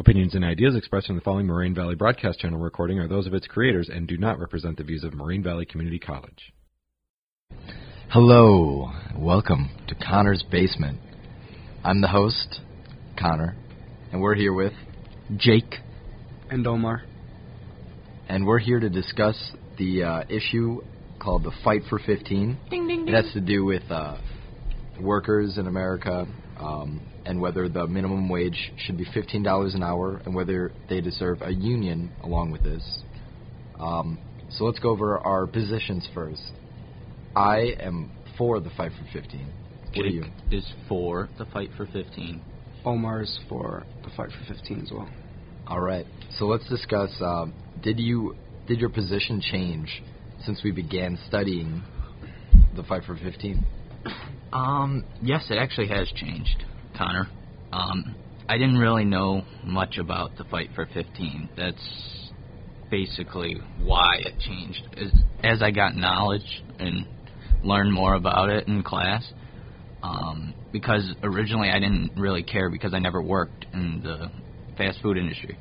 Opinions and ideas expressed in the following Moraine Valley Broadcast Channel recording are those of its creators and do not represent the views of Moraine Valley Community College. Hello, welcome to Connor's Basement. I'm the host, Connor, and we're here with Jake. And Omar. and we're here to discuss the uh, issue called the Fight for 15. Ding ding ding. It has to do with uh, workers in America um, and whether the minimum wage should be $15 an hour and whether they deserve a union along with this. Um, so let's go over our positions first. I am for the Fight for 15. What are you? is for the fight for 15. Omar is for the fight for 15 as well. All right. So let's discuss. Um, did you did your position change since we began studying the Fight for 15? Um, yes, it actually has changed, Connor. Um, I didn't really know much about the fight for 15. That's basically why it changed. As, as I got knowledge and learned more about it in class, um, because originally I didn't really care because I never worked in the fast food industry.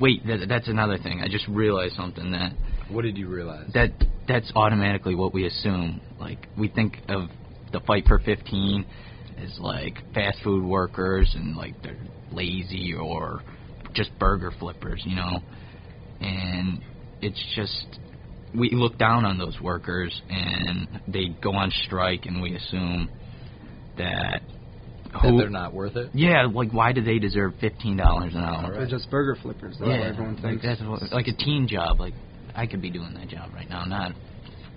Wait, that, that's another thing. I just realized something that What did you realize? that that's automatically what we assume. Like we think of the fight for 15 is like fast food workers and like they're lazy or just burger flippers, you know. And it's just we look down on those workers and they go on strike and we assume that that who- they're not worth it. yeah, like why do they deserve fifteen dollars an hour? They're just burger flippers. That's what Yeah, everyone like thinks. that's what, like a teen job. Like I could be doing that job right now, not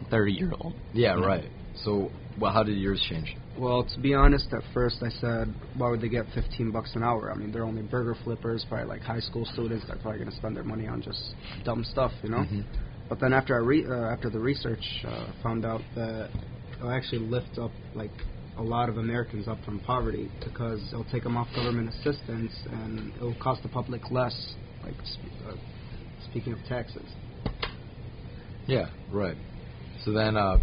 thirty year old. Yeah, Yeah. right. So, well, how did yours change? Well, to be honest, at first I said, why would they get 15 bucks an hour? I mean, they're only burger flippers, probably like high school students. They're probably going to spend their money on just dumb stuff, you know. Mhm. But then after I re- uh, after the research, uh, found out that it'll actually lift up like a lot of Americans up from poverty because it'll take them off government assistance and it'll cost the public less. Like sp- uh, speaking of taxes. Yeah, right. So then, uh,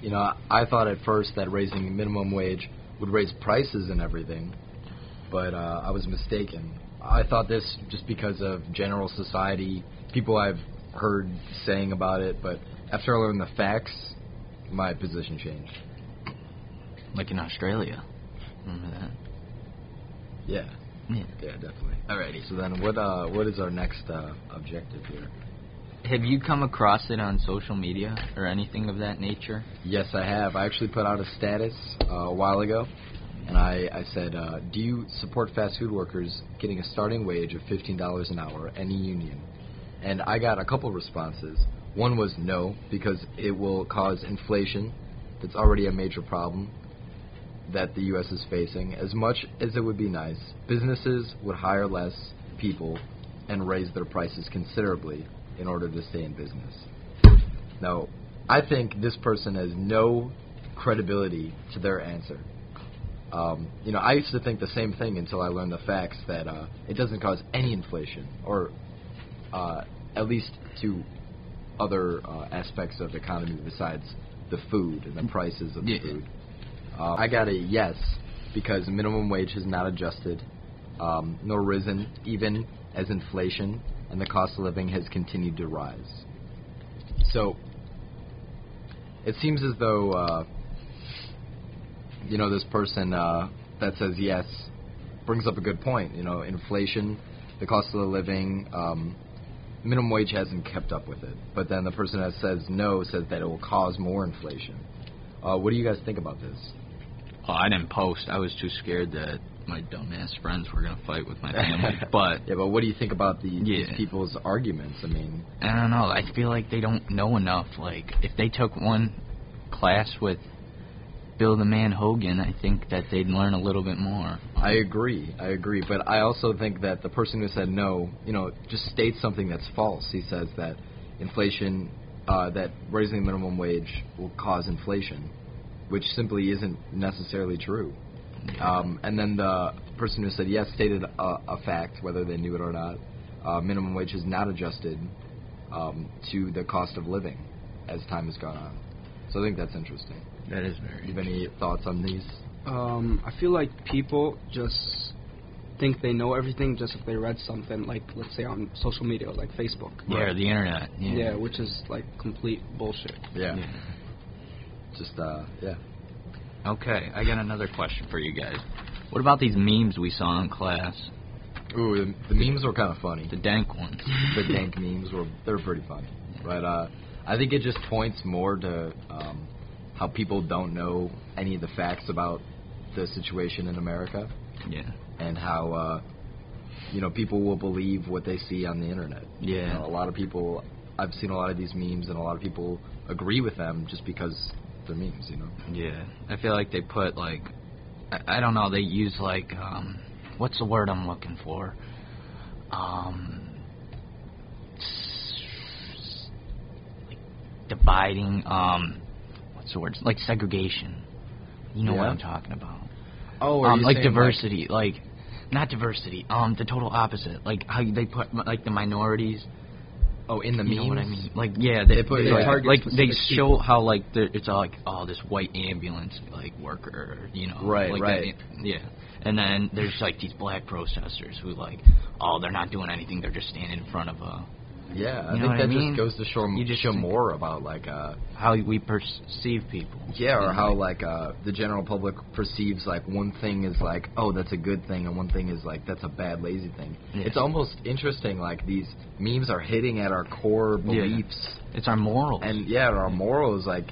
you know, I thought at first that raising minimum wage would raise prices and everything, but uh, I was mistaken. I thought this just because of general society, people I've heard saying about it, but after I learned the facts, my position changed. Like in Australia. Remember that? Yeah, Yeah. yeah, definitely. Alrighty. So then, what uh, what is our next uh, objective here? Have you come across it on social media or anything of that nature? Yes, I have. I actually put out a status uh, a while ago, and I, I said, uh, "Do you support fast food workers getting a starting wage of fifteen dollars an hour, any union?" And I got a couple responses. One was no, because it will cause inflation. That's already a major problem that the U.S. is facing. As much as it would be nice, businesses would hire less people and raise their prices considerably in order to stay in business. Now, I think this person has no credibility to their answer. Um, you know, I used to think the same thing until I learned the facts that uh, it doesn't cause any inflation, or uh, at least to other uh, aspects of the economy besides the food and the prices of the Yeah. food. Uh, I got a yes because minimum wage has not adjusted um, nor risen, even as inflation and the cost of living has continued to rise. So it seems as though uh, you know this person uh, that says yes brings up a good point. You know, inflation, the cost of the living, um, minimum wage hasn't kept up with it. But then the person that says no says that it will cause more inflation. Uh, what do you guys think about this? Oh, I didn't post. I was too scared that my dumbass friends were gonna fight with my family. but yeah, but what do you think about the, these people's arguments? I mean, I don't know. I feel like they don't know enough. Like if they took one class with Bill the Man Hogan, I think that they'd learn a little bit more. I agree, I agree, but I also think that the person who said no, you know, just states something that's false. He says that inflation, uh, that raising the minimum wage will cause inflation, which simply isn't necessarily true. Um, and then the person who said yes stated a, a fact, whether they knew it or not. Uh, minimum wage has not adjusted um, to the cost of living as time has gone on. So I think that's interesting. That is very. You have any thoughts on these? Um, I feel like people just think they know everything just if they read something like let's say on social media like Facebook. Yeah, or the internet. Yeah. Yeah, which is like complete bullshit. Yeah. Just uh, yeah. Okay, I got another question for you guys. What about these memes we saw in class? Ooh, the, the memes were kind of funny. The dank ones. the dank memes were they're pretty funny. But uh, I think it just points more to um, how people don't know any of the facts about the situation in America Yeah. and how uh, you know people will believe what they see on the internet. You Yeah. know, a lot of people. I've seen a lot of these memes, and a lot of people agree with them just because You know. Yeah. I feel like they put like I, I don't know, they use like um what's the word I'm looking for? Um like dividing um what's the word? Like segregation. You know what I'm talking about. Oh, um, like diversity, like, not diversity, um, the total opposite. Like how they put like the minorities. Oh, in the you memes. know what I mean? Like yeah, they, They put- yeah. target like they show people. how like the, it's all like oh this white ambulance like worker, you know, Right, like right. That, yeah, and then there's like these black protesters who like oh they're not doing anything, they're just standing in front of uh Yeah, I You know think what I that mean? just goes to show, You just show more about like uh how we perceive people. yeah, or how like uh the general public perceives like one thing is like oh that's a good thing and one thing is like that's a bad lazy thing. Yeah. It's almost interesting like these memes are hitting at our core Yeah. beliefs it's our morals. and yeah, our morals like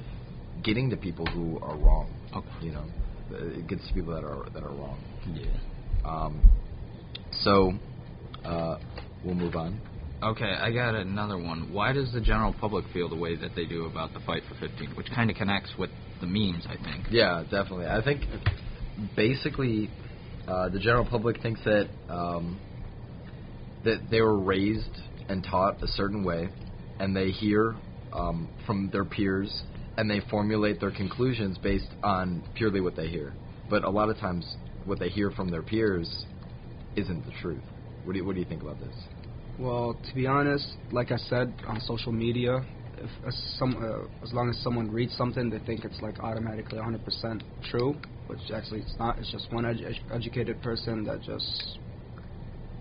getting to people who are wrong. Okay. You know, it gets to people that are that are wrong. yeah. Um, so uh, we'll move on. Okay, I got another one. Why does the general public feel the way that they do about the fight for 15? Which kind of connects with the memes, I think. Yeah, definitely. I think basically uh, the general public thinks that um, that they were raised and taught a certain way, and they hear um, from their peers, and they formulate their conclusions based on purely what they hear. But a lot of times, what they hear from their peers isn't the truth. What do you, what do you think about this? Well, to be honest, like I said on social media, if uh, some uh, as long as someone reads something, they think it's like automatically 100% true, which actually it's not. It's just one edu- educated person that just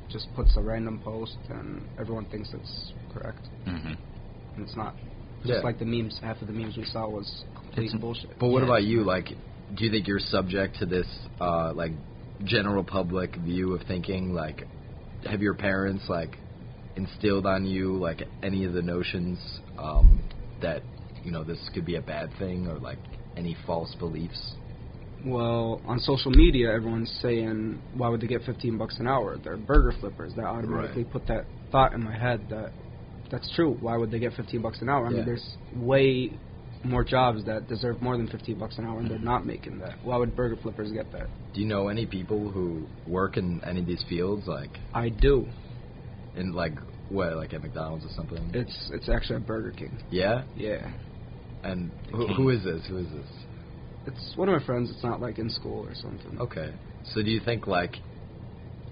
just puts a random post, and everyone thinks it's correct, hmm and it's not. Yeah. Just like the memes, half of the memes we saw was complete It's- bullshit. But what Yeah. about you? Like, do you think you're subject to this, uh, like, general public view of thinking? Like, have your parents like instilled on you like any of the notions um, that you know this could be a bad thing or like any false beliefs? Well, on social media, everyone's saying, "Why would they get 15 bucks an hour? They're burger flippers." That automatically put that thought in my head that that's true. Why would they get 15 bucks an hour? I Yeah. mean, there's way more jobs that deserve more than 15 bucks an hour, and they're not making that. Why would burger flippers get that? Do you know any people who work in any of these fields, like I do. in like what, like at McDonald's or something? It's it's actually a Burger King. yeah. Yeah, And who, who is this? Who is this? it's one of my friends. It's not like in school or something. Okay. So do you think like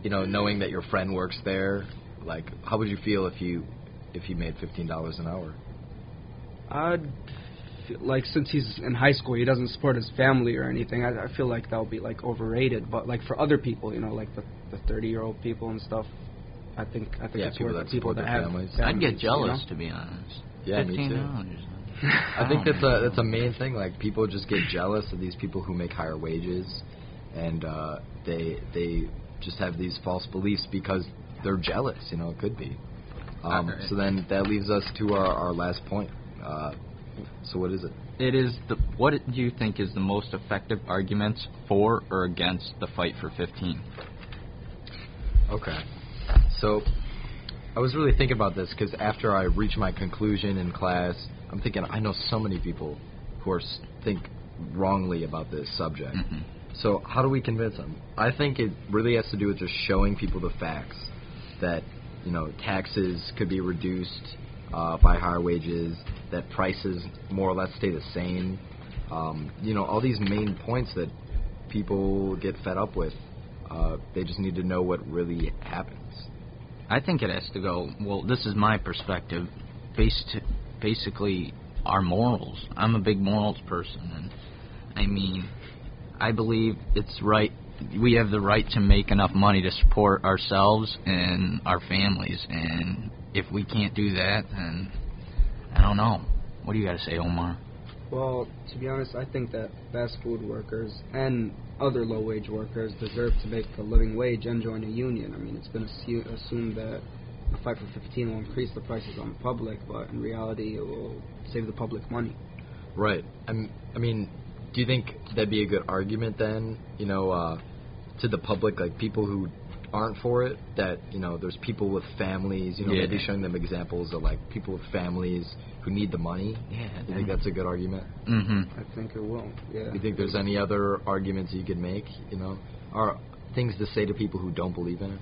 you know, knowing that your friend works there, like how would you feel if you if you made fifteen dollars an hour? I'd feel like since he's in high school, he doesn't support his family or anything. I, I feel like that would be like overrated. But like for other people, you know, like the the thirty year old people and stuff, I think I think Yeah, it's people worth that people support that their have families. I'd get jealous, You to be honest. Yeah, me too. $15. I think that's a that's a main thing. Like people just get jealous of these people who make higher wages, and uh, they they just have these false beliefs because they're jealous. You know, it could be. Um, Alright. So then that leaves us to our, our last point. Uh, so what is it? It is the what do you think is the most effective arguments for or against the fight for 15? Okay. So I was really thinking about this because after I reached my conclusion in class, I'm thinking I know so many people who are think wrongly about this subject. Mhm. So how do we convince them? I think it really has to do with just showing people the facts that you know taxes could be reduced uh, by higher wages, that prices more or less stay the same. Um, you know all these main points that people get fed up with. Uh, they just need to know what really happens. I think it has to go. Well, this is my perspective, based basically our morals. I'm a big morals person, and I mean, I believe it's right we have the right to make enough money to support ourselves and our families. And if we can't do that, then I don't know. What do you got to say, Omar? Well, to be honest, I think that fast food workers and other low wage workers deserve to make a living wage and join a union. I mean, it's been assu- assumed that a fight for 15 will increase the prices on the public, but in reality, it will save the public money. Right. I'm, I mean, do you think that'd be a good argument then? You know, uh, to the public, like people who aren't for it, that you know, there's people with families. You know, Yeah. maybe showing them examples of like people with families who need the money. Yeah. You think that's a good argument? hmm I think it will. Yeah. Do you think there's any other arguments you could make? You know, or things to say to people who don't believe in it?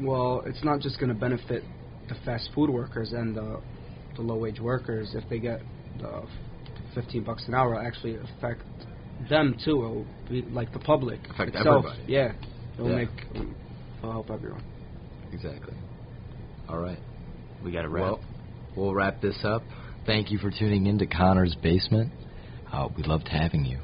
Well, it's not just going to benefit the fast food workers and the the low wage workers if they get the 15 bucks an hour. Actually affect them too. It'll be like the public Affect itself. everybody. Yeah, it'll Yeah. make it'll help everyone. Exactly. All right. We got to wrap. Well, we'll wrap this up. Thank you for tuning in to Connor's Basement. Uh, we loved having you.